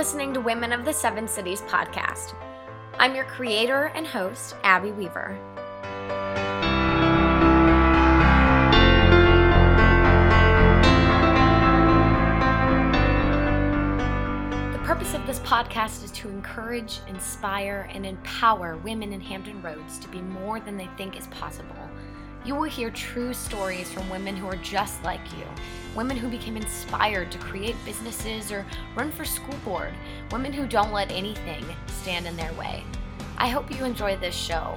listening to Women of the Seven Cities podcast. I'm your creator and host, Abby Weaver. The purpose of this podcast is to encourage, inspire, and empower women in Hampton Roads to be more than they think is possible. You will hear true stories from women who are just like you, women who became inspired to create businesses or run for school board, women who don't let anything stand in their way. I hope you enjoy this show.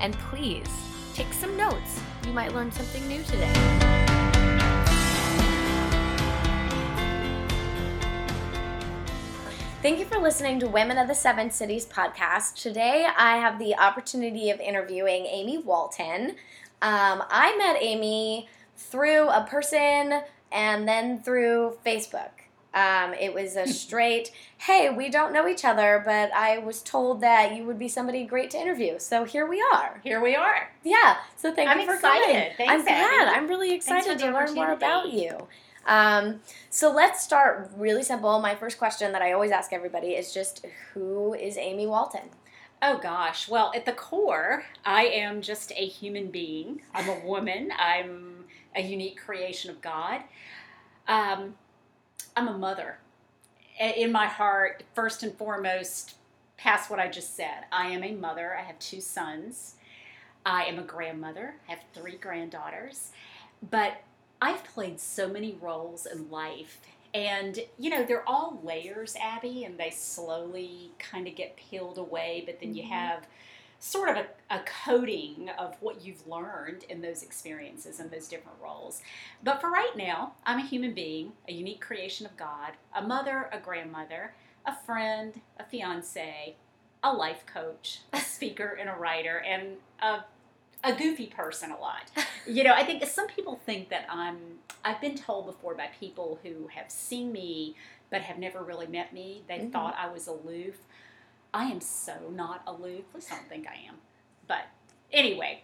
And please take some notes. You might learn something new today. Thank you for listening to Women of the Seven Cities podcast. Today I have the opportunity of interviewing Amy Walton. Um, I met Amy through a person and then through Facebook. Um, it was a straight, hey, we don't know each other, but I was told that you would be somebody great to interview. So here we are. Here we are. Yeah. So thank I'm you for excited. coming. Thanks, I'm glad. I'm really excited to learn more about you. Um, so let's start really simple. My first question that I always ask everybody is just who is Amy Walton? Oh gosh. Well, at the core, I am just a human being. I'm a woman. I'm a unique creation of God. Um, I'm a mother. In my heart, first and foremost, past what I just said, I am a mother. I have two sons. I am a grandmother. I have three granddaughters. But I've played so many roles in life. And, you know, they're all layers, Abby, and they slowly kind of get peeled away. But then you Mhm. have sort of a, a coating of what you've learned in those experiences and those different roles. But for right now, I'm a human being, a unique creation of God, a mother, a grandmother, a friend, a fiance, a life coach, a speaker, and a writer, and a, a goofy person a lot. You know, I think some people think that I'm, I've been told before by people who have seen me but have never really met me, they Mhm. thought I was aloof. I am so not aloof. Please don't think I am. But anyway,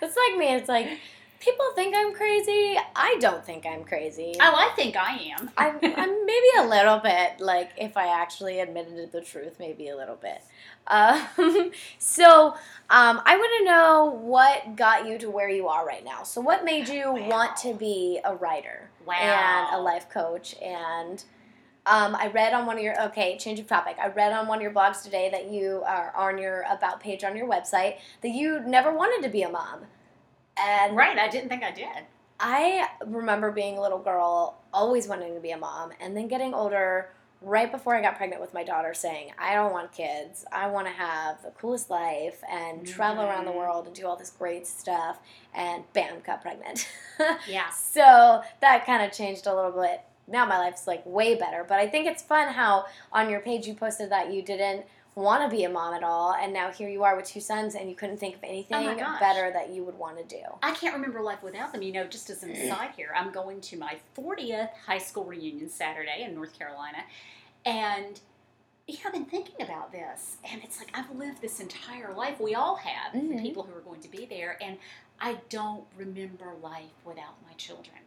It's like me. It's like people think I'm crazy. I don't think I'm crazy. oh, I think I am. I'm, I'm maybe a little bit like if I actually admitted the truth, maybe a little bit. Um, so um, I want to know what got you to where you are right now. So what made you Wow. want to be a writer Wow. and a life coach? And um, I read on one of your okay, change of topic. I read on one of your blogs today that you are on your about page on your website that you never wanted to be a mom. And Right, I didn't think I did. I remember being a little girl, always wanting to be a mom, and then getting older, right before I got pregnant with my daughter, saying, I don't want kids. I want to have the coolest life and travel around the Mhm. world and do all this great stuff. And bam, got pregnant. Yeah. so that kind of changed a little bit. Now my life's like way better. But I think it's fun how on your page you posted that you didn't want to be a mom at all, and now here you are with two sons, and you couldn't think of anything Oh better that you would want to do. I can't remember life without them. You know, just as an aside here, I'm going to my 40th high school reunion Saturday in North Carolina. And, yeah, I've been thinking about this. And it's like, I've lived this entire life. We all have, the Mhm. people who are going to be there. And I don't remember life without my children.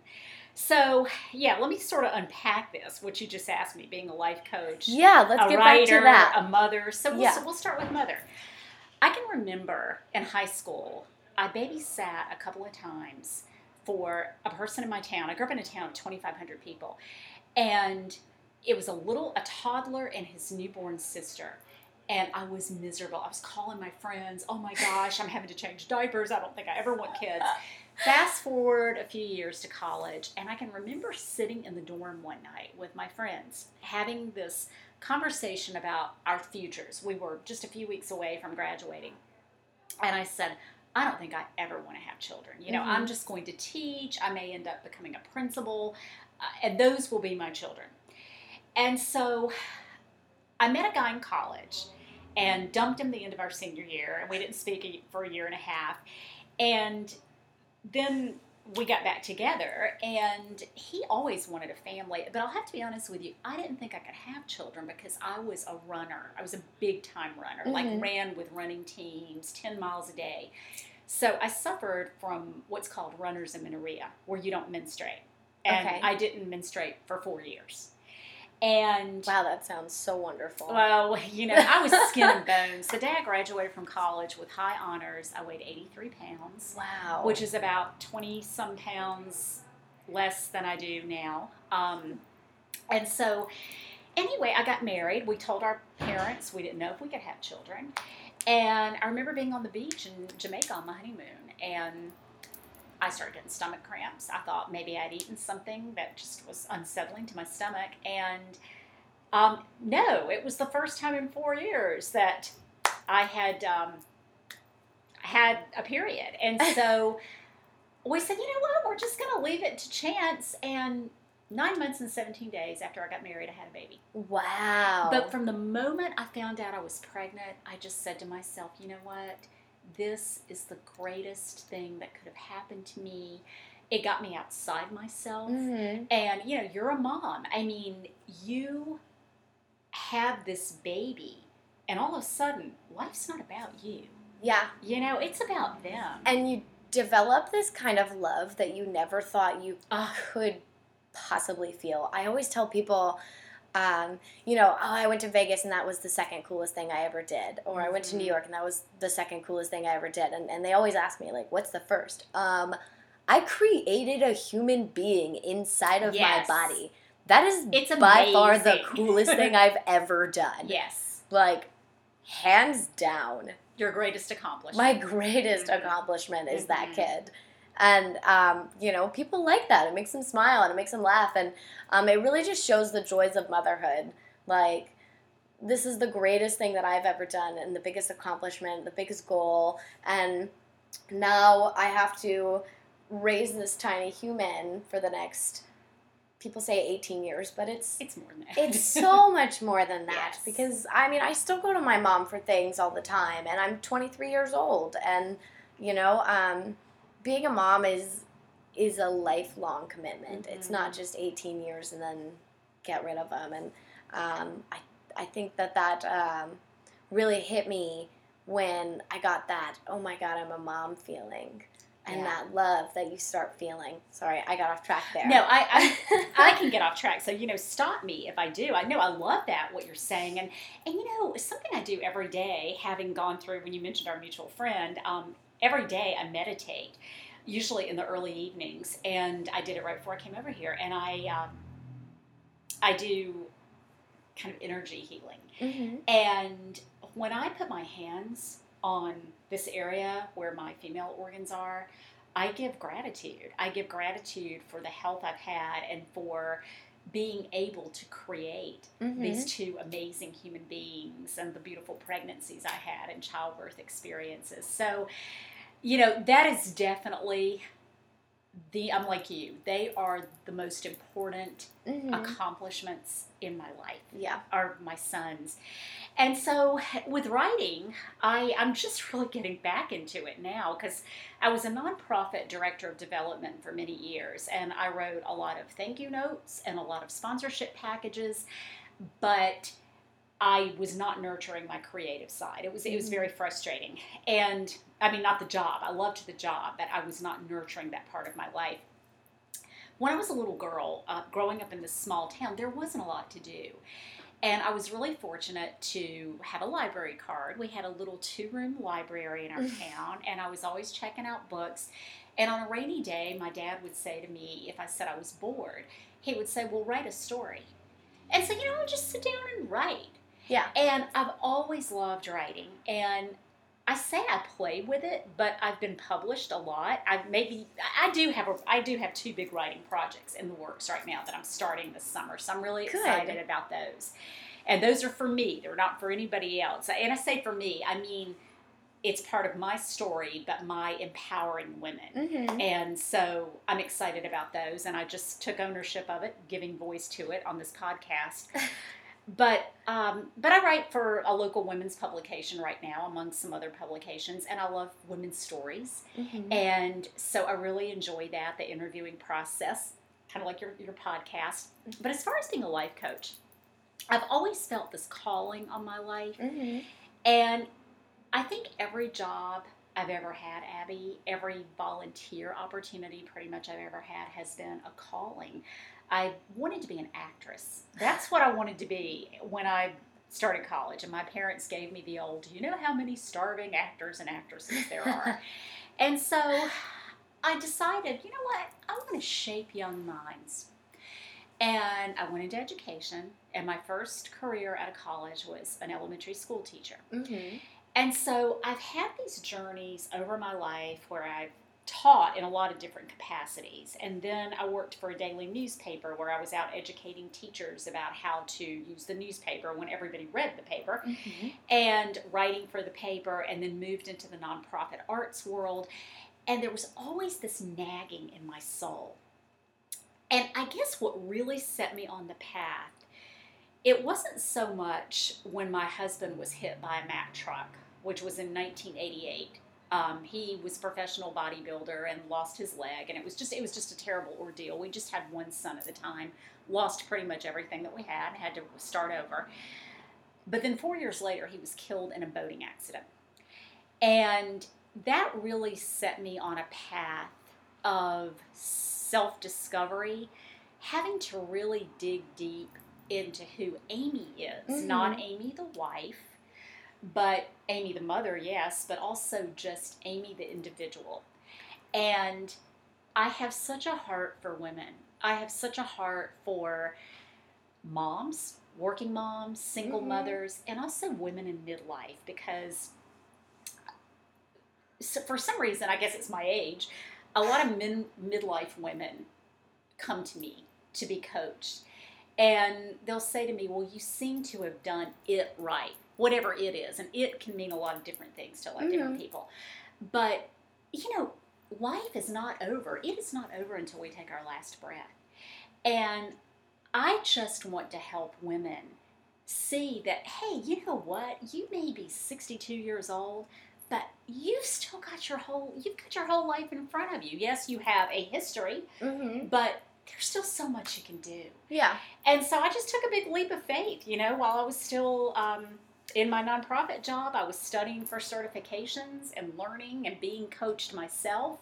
So, yeah, let me sort of unpack this, what you just asked me, being a life coach Yeah, let's a get writer, back to that. a mother. So we'll, Yeah. so we'll start with mother. I can remember in high school, I babysat a couple of times for a person in my town. I grew up in a town of 2,500 people, and it was a little, a toddler and his newborn sister. And I was miserable. I was calling my friends, oh my gosh, I'm having to change diapers. I don't think I ever want kids. Fast forward a few years to college, and I can remember sitting in the dorm one night with my friends, having this conversation about our futures. We were just a few weeks away from graduating. And I said, I don't think I ever want to have children. You know, Mhm. I'm just going to teach. I may end up becoming a principal, uh, and those will be my children. And so I met a guy in college and dumped him the end of our senior year, and we didn't speak a- for a year and a half. And then we got back together, and he always wanted a family. But I'll have to be honest with you, I didn't think I could have children because I was a runner. I was a big time runner, Mhm. like ran with running teams, 10 miles a day. So I suffered from what's called runner's amenorrhea, where you don't menstruate. And Okay. I didn't menstruate for four years. And Wow, that sounds so wonderful. well, you know, I was skin and bones. The day I graduated from college with high honors, I weighed 83 pounds, wow. which is about 20 some pounds less than I do now. Um, and so, anyway, I got married. We told our parents we didn't know if we could have children. And I remember being on the beach in Jamaica on my honeymoon, and I started getting stomach cramps. I thought maybe I'd eaten something that just was unsettling to my stomach. And um, no, it was the first time in four years that I had um, had a period. And so we said, you know what, we're just going to leave it to chance. And nine months and 17 days after I got married, I had a baby. wow. But from the moment I found out I was pregnant, I just said to myself, you know what? This is the greatest thing that could have happened to me. It got me outside myself. Mhm. And, you know, you're a mom. I mean, you have this baby, and all of a sudden, life's not about you. Yeah. You know, it's about them. And you develop this kind of love that you never thought you could possibly feel. I always tell people, um, you know, oh, I went to Vegas and that was the second coolest thing I ever did. Or I went to New Mhm. York and that was the second coolest thing I ever did. And, and they always ask me, like, what's the first? Um, I created a human being inside of Yes. my body. That is It's by far the coolest thing I've ever done. yes. Like, hands down Your greatest accomplishment. my greatest Mhm. accomplishment is that Mhm. kid and um, you know people like that. It makes them smile and it makes them laugh. And um, it really just shows the joys of motherhood. Like this is the greatest thing that i've ever done and the biggest accomplishment the biggest goal. And now i have to raise this tiny human for the next people say 18 years but it's it's more than that. it's so much more than that. Yes. because I mean I still go to my mom for things all the time and I'm 23 years old. And you know um, being a mom is is a lifelong commitment it's not just 18 years and then get rid of them and um, I, I think that that um, really hit me when I got that oh my god I'm a mom feeling and Yeah. that love that you start feeling sorry I got off track there No, I, I I can get off track. So you know, stop me if I do. I know I love that what you're saying, and and you know something I do every day, having gone through when you mentioned our mutual friend. Um, every day I meditate, usually in the early evenings, and I did it right before I came over here, and I um, I do kind of energy healing. Mhm. And when I put my hands on this area where my female organs are, I give gratitude. I give gratitude for the health I've had and for being able to create Mhm. these two amazing human beings and the beautiful pregnancies I had and childbirth experiences. So, you know, that is definitely the, I'm like you, they are the most important Mhm. accomplishments in my life yeah are my sons. And so with writing, I, I'm just really getting back into it now because I was a nonprofit director of development for many years and I wrote a lot of thank you notes and a lot of sponsorship packages, but I was not nurturing my creative side. It was it was very frustrating. And I mean not the job. I loved the job, but I was not nurturing that part of my life. When I was a little girl, uh, growing up in this small town, there wasn't a lot to do. And I was really fortunate to have a library card. We had a little two room library in our town, and I was always checking out books. And on a rainy day, my dad would say to me, if I said I was bored, he would say, Well, write a story. And so, you know, I would just sit down and write. Yeah. And I've always loved writing. And I say I play with it, but I've been published a lot. I've maybe I do have a I do have two big writing projects in the works right now that I'm starting this summer. So I'm really Good. excited about those. And those are for me. They're not for anybody else. And I say for me, I mean it's part of my story, but my empowering women. Mm-hmm. And so I'm excited about those, and I just took ownership of it, giving voice to it on this podcast. but um, but I write for a local women's publication right now, among some other publications, and I love women's stories, Mm-hmm. and so I really enjoy that the interviewing process, kind of like your your podcast. But as far as being a life coach, I've always felt this calling on my life. Mm-hmm. And I think every job I've ever had, Abby, every volunteer opportunity pretty much I've ever had has been a calling. I wanted to be an actress. That's what I wanted to be when I started college. And my parents gave me the old, you know how many starving actors and actresses there are. and so I decided, you know what? I want to shape young minds. And I went into education, and my first career out of college was an elementary school teacher. Mm-hmm. And so I've had these journeys over my life where I've taught in a lot of different capacities. And then I worked for a daily newspaper where I was out educating teachers about how to use the newspaper when everybody read the paper Mm-hmm. and writing for the paper, and then moved into the nonprofit arts world. And there was always this nagging in my soul. And I guess what really set me on the path, it wasn't so much when my husband was hit by a Mack truck, which was in 1988. Um, he was professional bodybuilder and lost his leg, and it was just it was just a terrible ordeal. We just had one son at the time, lost pretty much everything that we had, had to start over. But then four years later, he was killed in a boating accident. And that really set me on a path of self discovery, having to really dig deep into who Amy is, Mhm. not Amy the wife, but Amy the mother, yes, but also just Amy the individual. And I have such a heart for women. I have such a heart for moms, working moms, single Mhm. mothers, and also women in midlife because for some reason, I guess it's my age, a lot of min, midlife women come to me to be coached. And they'll say to me, Well, you seem to have done it right, whatever it is. And it can mean a lot of different things to a lot of different people. But, you know, life is not over. It is not over until we take our last breath. And I just want to help women see that, hey, you know what? You may be 62 years old, but you've still got your whole you've got your whole life in front of you. Yes, you have a history, Mm-hmm. but there's still so much you can do. Yeah. And so I just took a big leap of faith. You know, while I was still um, in my nonprofit job, I was studying for certifications and learning and being coached myself,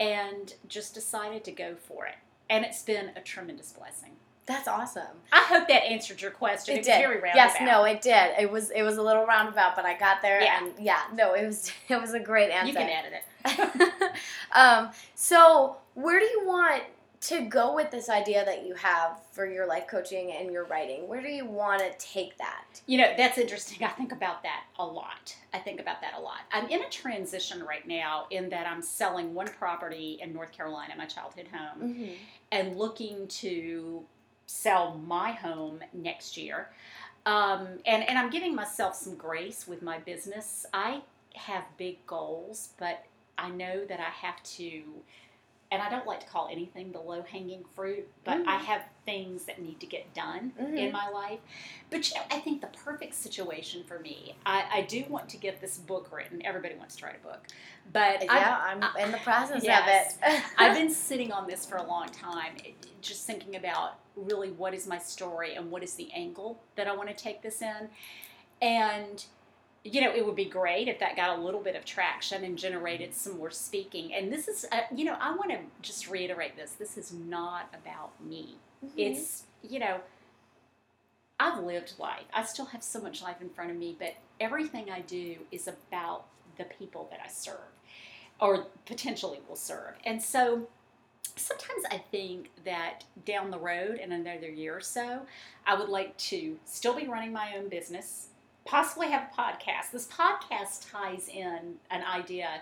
and just decided to go for it. And it's been a tremendous blessing. That's awesome. I hope that answered your question. It was did. very roundabout. Yes, no, it did. It was it was a little roundabout, but I got there Yeah. and yeah, no, it was it was a great answer. You can edit it. um, so where do you want to go with this idea that you have for your life coaching and your writing? Where do you want to take that? You know, that's interesting. I think about that a lot. I think about that a lot. I'm in a transition right now in that I'm selling one property in North Carolina, my childhood home, Mm-hmm. and looking to sell my home next year. Um, and, and I'm giving myself some grace with my business. I have big goals, but I know that I have to, and I don't like to call anything the low hanging fruit, but I Mhm. have things that need to get done Mhm. in my life. But you know, I think the perfect situation for me, I, I do want to get this book written. Everybody wants to write a book, but I, Yeah, I'm in the process yes. of it. I've been sitting on this for a long time, just thinking about really what is my story and what is the angle that I want to take this in. And, you know, it would be great if that got a little bit of traction and generated some more speaking. And this is, uh, you know, I want to just reiterate this this is not about me. Mhm. It's, you know, I've lived life. I still have so much life in front of me, but everything I do is about the people that I serve or potentially will serve. And so sometimes I think that down the road in another year or so, I would like to still be running my own business, possibly have a podcast. This podcast ties in an idea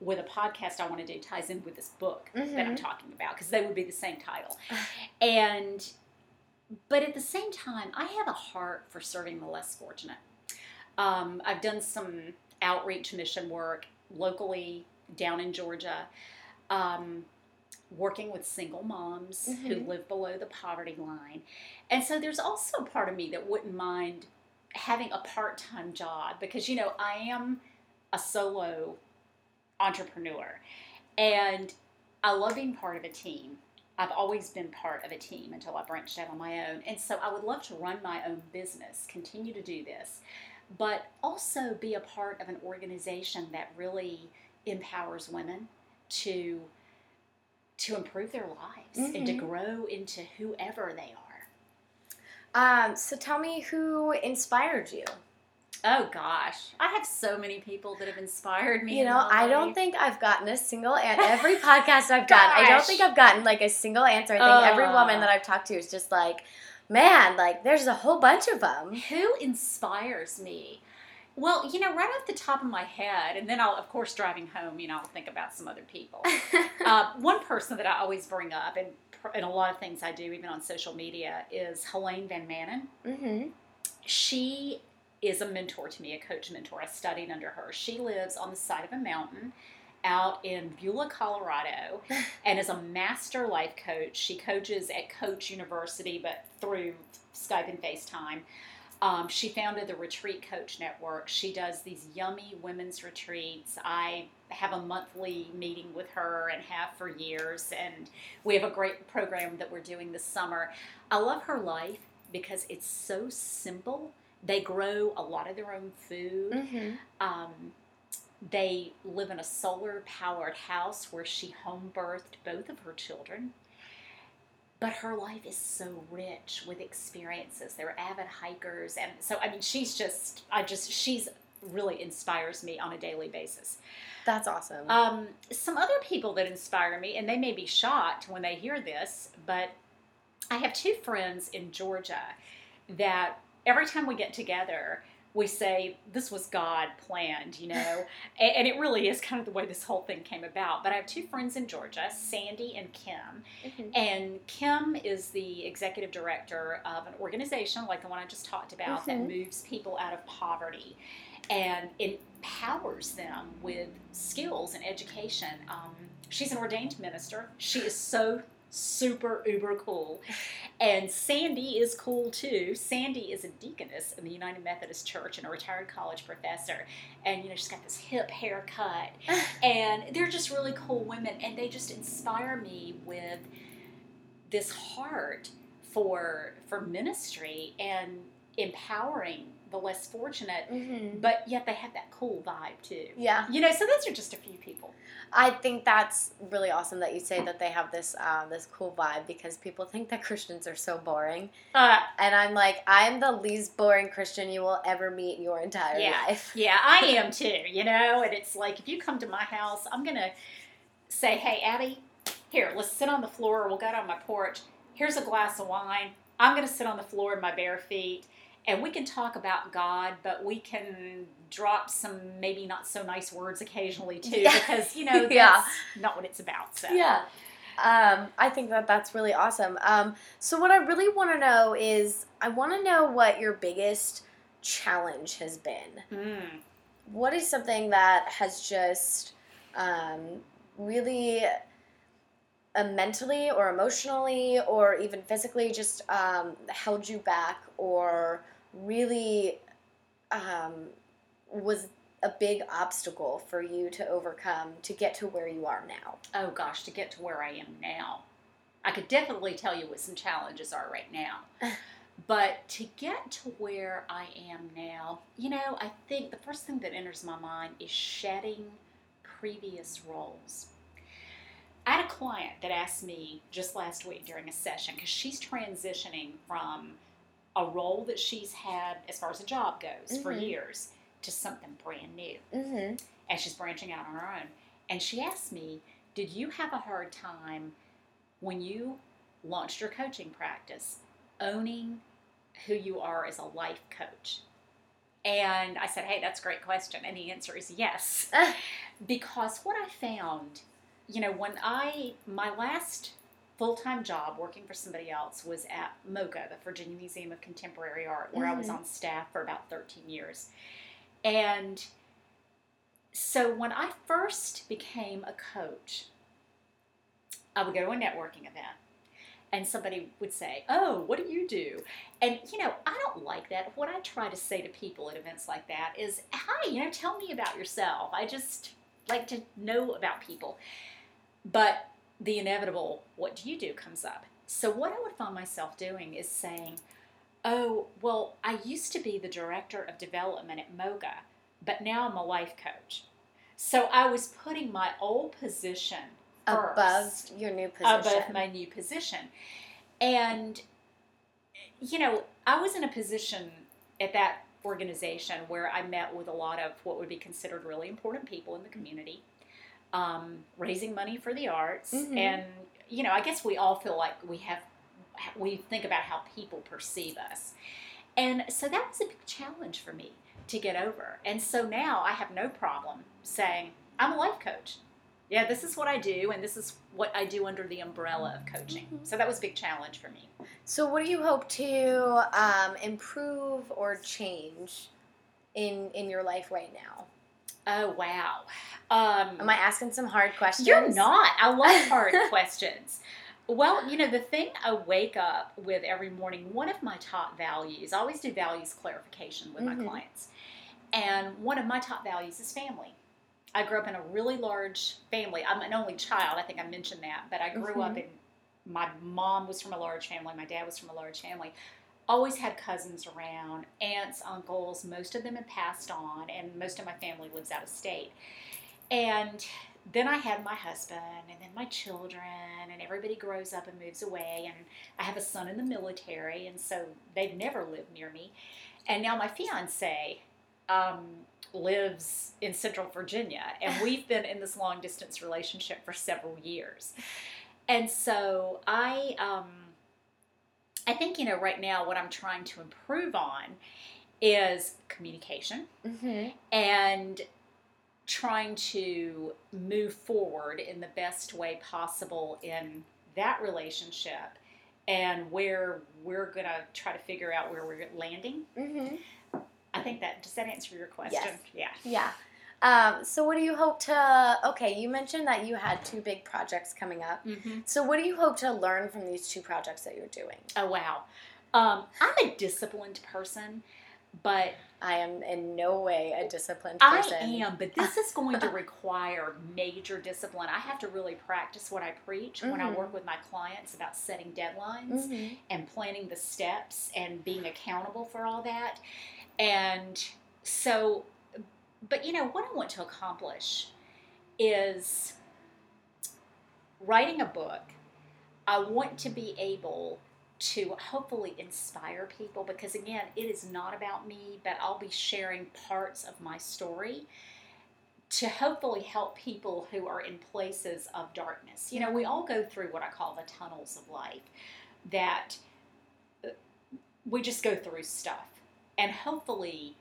with a podcast I want to do, ties in with this book that I'm Mhm. talking about because they would be the same title. And but at the same time, I have a heart for serving the less fortunate. Um, I've done some outreach mission work locally down in Georgia, um, working with single moms who Mhm. live below the poverty line. And so there's also a part of me that wouldn't mind having a part time job because, you know, I am a solo entrepreneur and I love being part of a team. I've always been part of a team until I branched out on my own. And so I would love to run my own business, continue to do this, but also be a part of an organization that really empowers women to to improve their lives and to Mhm. grow into whoever they are. Um, so tell me who inspired you. Oh gosh, I have so many people that have inspired me. You know, I don't think I've gotten a single and every podcast I've done, I don't think I've gotten like a single answer. I think every Uh. woman that I've talked to is just like, man, like there's a whole bunch of them. Who inspires me? Well, you know, right off the top of my head, and then I'll, of course, driving home, you know, I'll think about some other people. uh, one person that I always bring up, and in a lot of things I do, even on social media, is Helene Van Manen. mm-hmm. She is a mentor to me, a coach mentor. I studied under her. She lives on the side of a mountain out in Beulah, Colorado, and is a master life coach. She coaches at Coach University, but through Skype and FaceTime. Um, she founded the Retreat Coach Network. She does these yummy women's retreats. I have a monthly meeting with her and have for years, and we have a great program that we're doing this summer. I love her life because it's so simple. They grow a lot of their own food. Mm-hmm. Um, they live in a solar powered house where she home birthed both of her children. But her life is so rich with experiences. They're avid hikers. And so, I mean, she's just, I just, she's really inspires me on a daily basis. That's awesome. Um, some other people that inspire me, and they may be shocked when they hear this, but I have two friends in Georgia that every time we get together, we say this was God planned, you know, and, and it really is kind of the way this whole thing came about. But I have two friends in Georgia, Sandy and Kim, Mhm. and Kim is the executive director of an organization like the one I just talked about that Mhm. moves people out of poverty and empowers them with skills and education. Um, she's an ordained minister. She is so super uber cool. And Sandy is cool too. Sandy is a deaconess in the United Methodist Church and a retired college professor. And you know, she's got this hip haircut and they're just really cool women and they just inspire me with this heart for for ministry and empowering the less fortunate Mhm. but yet they have that cool vibe too. Yeah, you know so those are just a few people. I think that's really awesome that you say that they have this uh, this cool vibe because people think that Christians are so boring, uh, and I'm like, I'm the least boring Christian you will ever meet in your entire Yeah. life. yeah i am too you know? And it's like if you come to my house i'm gonna say hey abby here let's sit on the floor. We'll go out on my porch. Here's a glass of wine. I'm gonna sit on the floor in my bare feet and we can talk about god but we can drop some maybe not so nice words occasionally too Yeah. because you know that's Yeah. not what it's about so Yeah. Um, I think that that's really awesome. Um, so what I really want to know is, I want to know what your biggest challenge has been. Mm. What is something that has just um, really uh, mentally or emotionally or even physically just um, held you back or really um, was a big obstacle for you to overcome to get to where you are now? oh gosh, to get to where I am now, I could definitely tell you what some challenges are right now. but to get to where I am now, you know, I think the first thing that enters my mind is shedding previous roles. I had a client that asked me just last week during a session because she's transitioning from a role that she's had as far as a job goes for Mhm. years to something brand new Mm-hmm. and she's branching out on her own. And she asked me, Did you have a hard time when you launched your coaching practice owning who you are as a life coach? And I said, Hey, that's a great question. And the answer is yes. because what I found, you know, when I, my last full time job working for somebody else was at MoCA, the Virginia Museum of Contemporary Art, where I was Mhm. on staff for about 13 years. And so when I first became a coach, I would go to a networking event and somebody would say, Oh, what do you do? And, you know, I don't like that. What I try to say to people at events like that is, Hi, you know, tell me about yourself. I just like to know about people. But the inevitable, what do you do, comes up. So, what I would find myself doing is saying, Oh, well, I used to be the director of development at MoCA, but now I'm a life coach. So I was putting my old position above first your new position. above my new position. And, you know, I was in a position at that organization where I met with a lot of what would be considered really important people in the community, um, raising money for the arts. Mhm. And, you know, I guess we all feel like we have, we think about how people perceive us. And so that was a big challenge for me to get over. And so now I have no problem saying, I'm a life coach. Yeah, this is what I do, and this is what I do under the umbrella of coaching. Mhm. So that was a big challenge for me. So, what do you hope to um, improve or change in in your life right now? Oh, wow. Um, Am I asking some hard questions? You're not. I love hard questions. Well, you know, the thing I wake up with every morning, one of my top values, I always do values clarification with Mhm. my clients. And one of my top values is family. I grew up in a really large family. I'm an only child. I think I mentioned that. But I grew up Mhm. in, my mom was from a large family, my dad was from a large family. Always had cousins around, aunts, uncles. Most of them had passed on, and most of my family lives out of state. And then I had my husband, and then my children, and everybody grows up and moves away. And I have a son in the military, and so they've never lived near me. And now my fiance um, lives in Central Virginia, and we've been in this long distance relationship for several years. And so I, um, I think you know right now what I'm trying to improve on is communication hmm and trying to move forward in the best way possible in that relationship and where we're going to try to figure out where we're landing. hmm I think that does that answer your question? Yes. Yeah. Yeah. Um, so, what do you hope to? Okay, you mentioned that you had two big projects coming up. hmm So, what do you hope to learn from these two projects that you're doing? Oh wow. Um, I'm a disciplined person, but I am in no way a disciplined person. I am. But this is going to require major discipline. I have to really practice what I preach when I Mhm. work with my clients about setting deadlines. Mhm. and planning the steps and being accountable for all that. And so, but you know, what I want to accomplish is writing a book. I want to be able to hopefully inspire people because, again, it is not about me, but I'll be sharing parts of my story to hopefully help people who are in places of darkness. You know, we all go through what I call the tunnels of life that uh, we just go through stuff. And hopefully,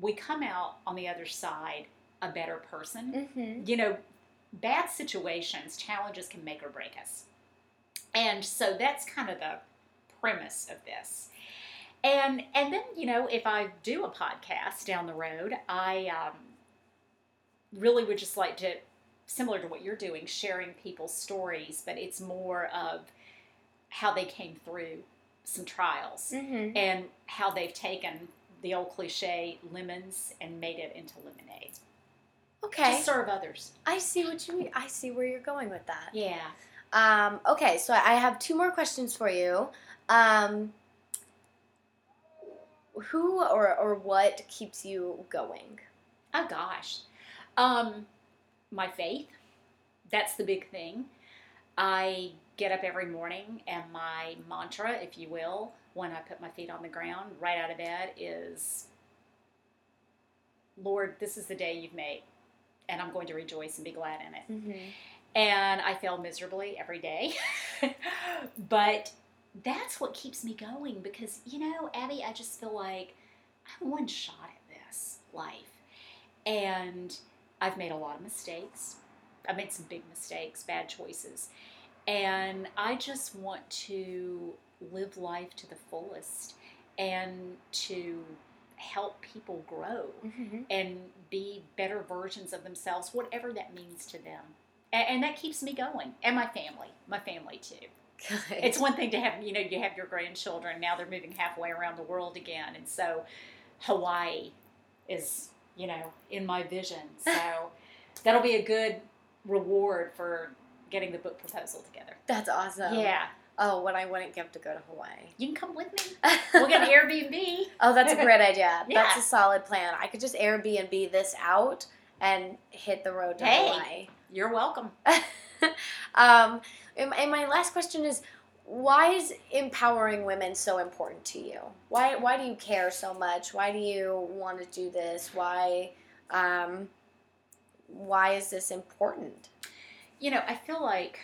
we come out on the other side a better person. Mhm. You know, bad situations, challenges can make or break us. And so that's kind of the premise of this. And and then, you know, if I do a podcast down the road, I um, really would just like to, similar to what you're doing, sharing people's stories, but it's more of how they came through some trials Mhm. and how they've taken the old cliche lemons and made it into lemonade Okay. to serve others. I see what you mean. I see where you're going with that. Yeah. Um, okay, so I have two more questions for you. Um, who or, or what keeps you going? Oh gosh. Um, my faith. That's the big thing. I get up every morning and my mantra, if you will, when I put my feet on the ground right out of bed is Lord, this is the day you've made, and I'm going to rejoice and be glad in it. Mm-hmm. and I fail miserably every day. but that's what keeps me going because, you know, Abby, I just feel like I'm one shot at this life. And I've made a lot of mistakes. I've made some big mistakes, bad choices. And I just want to live life to the fullest and to help people grow Mm-hmm. and be better versions of themselves, whatever that means to them. And, and that keeps me going. And my family, my family too. It's one thing to have, you know, you have your grandchildren, now they're moving halfway around the world again. And so Hawaii is, you know, in my vision. So that'll be a good reward for getting the book proposal together. That's awesome. Yeah. Oh, what I wouldn't give to go to Hawaii. You can come with me. We'll get an Airbnb. oh, that's a great idea. That's a solid plan. I could just Airbnb this out and hit the road to Hey. Hawaii. You're welcome. um, and, and my last question is why is empowering women so important to you? Why why do you care so much? Why do you want to do this? Why um, why is this important? You know, I feel like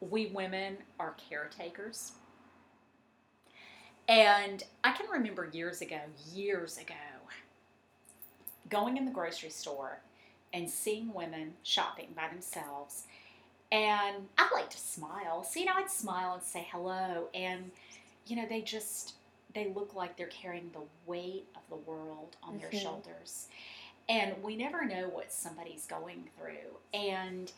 we women are caretakers. And I can remember years ago, years ago, going in the grocery store and seeing women shopping by themselves. And I like to smile. So, you know, I'd smile and say hello. And, you know, they just, they look like they're carrying the weight of the world on their Mhm. shoulders. And we never know what somebody's going through. And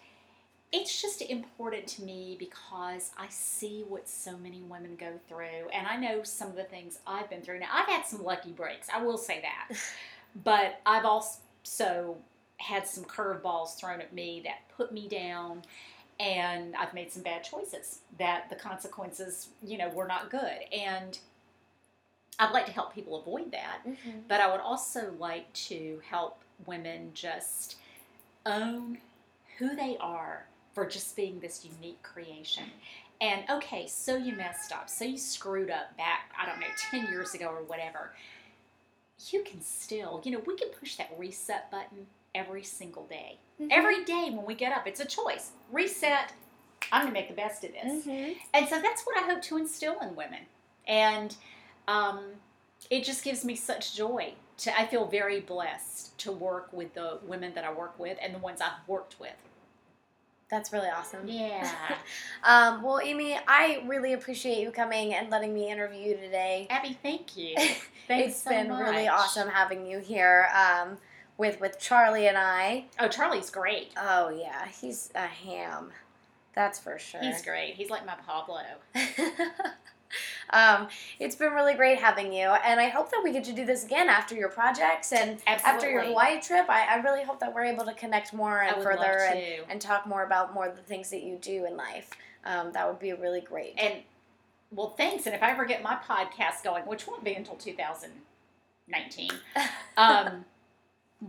it's just important to me because I see what so many women go through. And I know some of the things I've been through. Now, I've had some lucky breaks, I will say that. but I've also had some curveballs thrown at me that put me down. And I've made some bad choices that the consequences, you know, were not good. And I'd like to help people avoid that. Mm-hmm. But I would also like to help women just own who they are for just being this unique creation. And okay, so you messed up, so you screwed up back, I don't know, 10 years ago or whatever. You can still, you know, we can push that reset button every single day. Mhm. Every day when we get up, it's a choice. Reset, I'm gonna make the best of this. Mhm. And so that's what I hope to instill in women. And um, it just gives me such joy. To, I feel very blessed to work with the women that I work with and the ones I've worked with. That's really awesome. Yeah. Um, well, Amy, I really appreciate you coming and letting me interview you today. Abby, thank you. Thanks it's so been really awesome having you here um, with with Charlie and I. Oh, Charlie's great. Oh yeah, he's a ham. That's for sure. He's great. He's like my Pablo. um, it's been really great having you, and I hope that we get to do this again after your projects and after your Hawaii trip. I, I really hope that we're able to connect more and further and, and talk more about more of the things that you do in life. Um, that would be really great. And well, thanks. And if I ever get my podcast going, which won't be until 2019, um,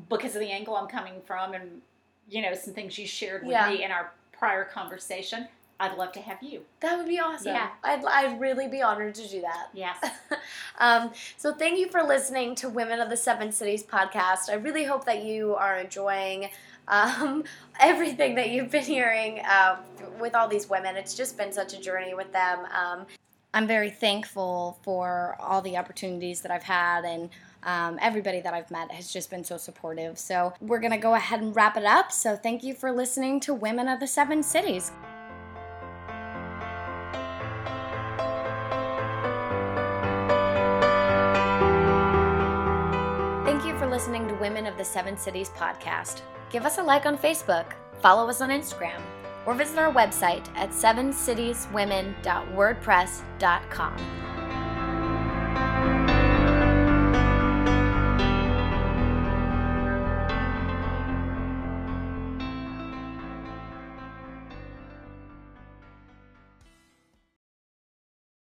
because of the angle I'm coming from, and you know some things you shared with Yeah. me in our prior conversation, I'd love to have you. that would be awesome. Yeah. I'd, I'd really be honored to do that. Yes. um, so thank you for listening to Women of the Seven Cities podcast. I really hope that you are enjoying um, everything that you've been hearing uh, with all these women. It's just been such a journey with them. Um, I'm very thankful for all the opportunities that I've had and um, everybody that I've met has just been so supportive. So we're going to go ahead and wrap it up. So thank you for listening to Women of the Seven Cities. Listening to Women of the Seven Cities podcast. Give us a like on Facebook, follow us on Instagram, or visit our website at sevencitieswomen.wordpress.com.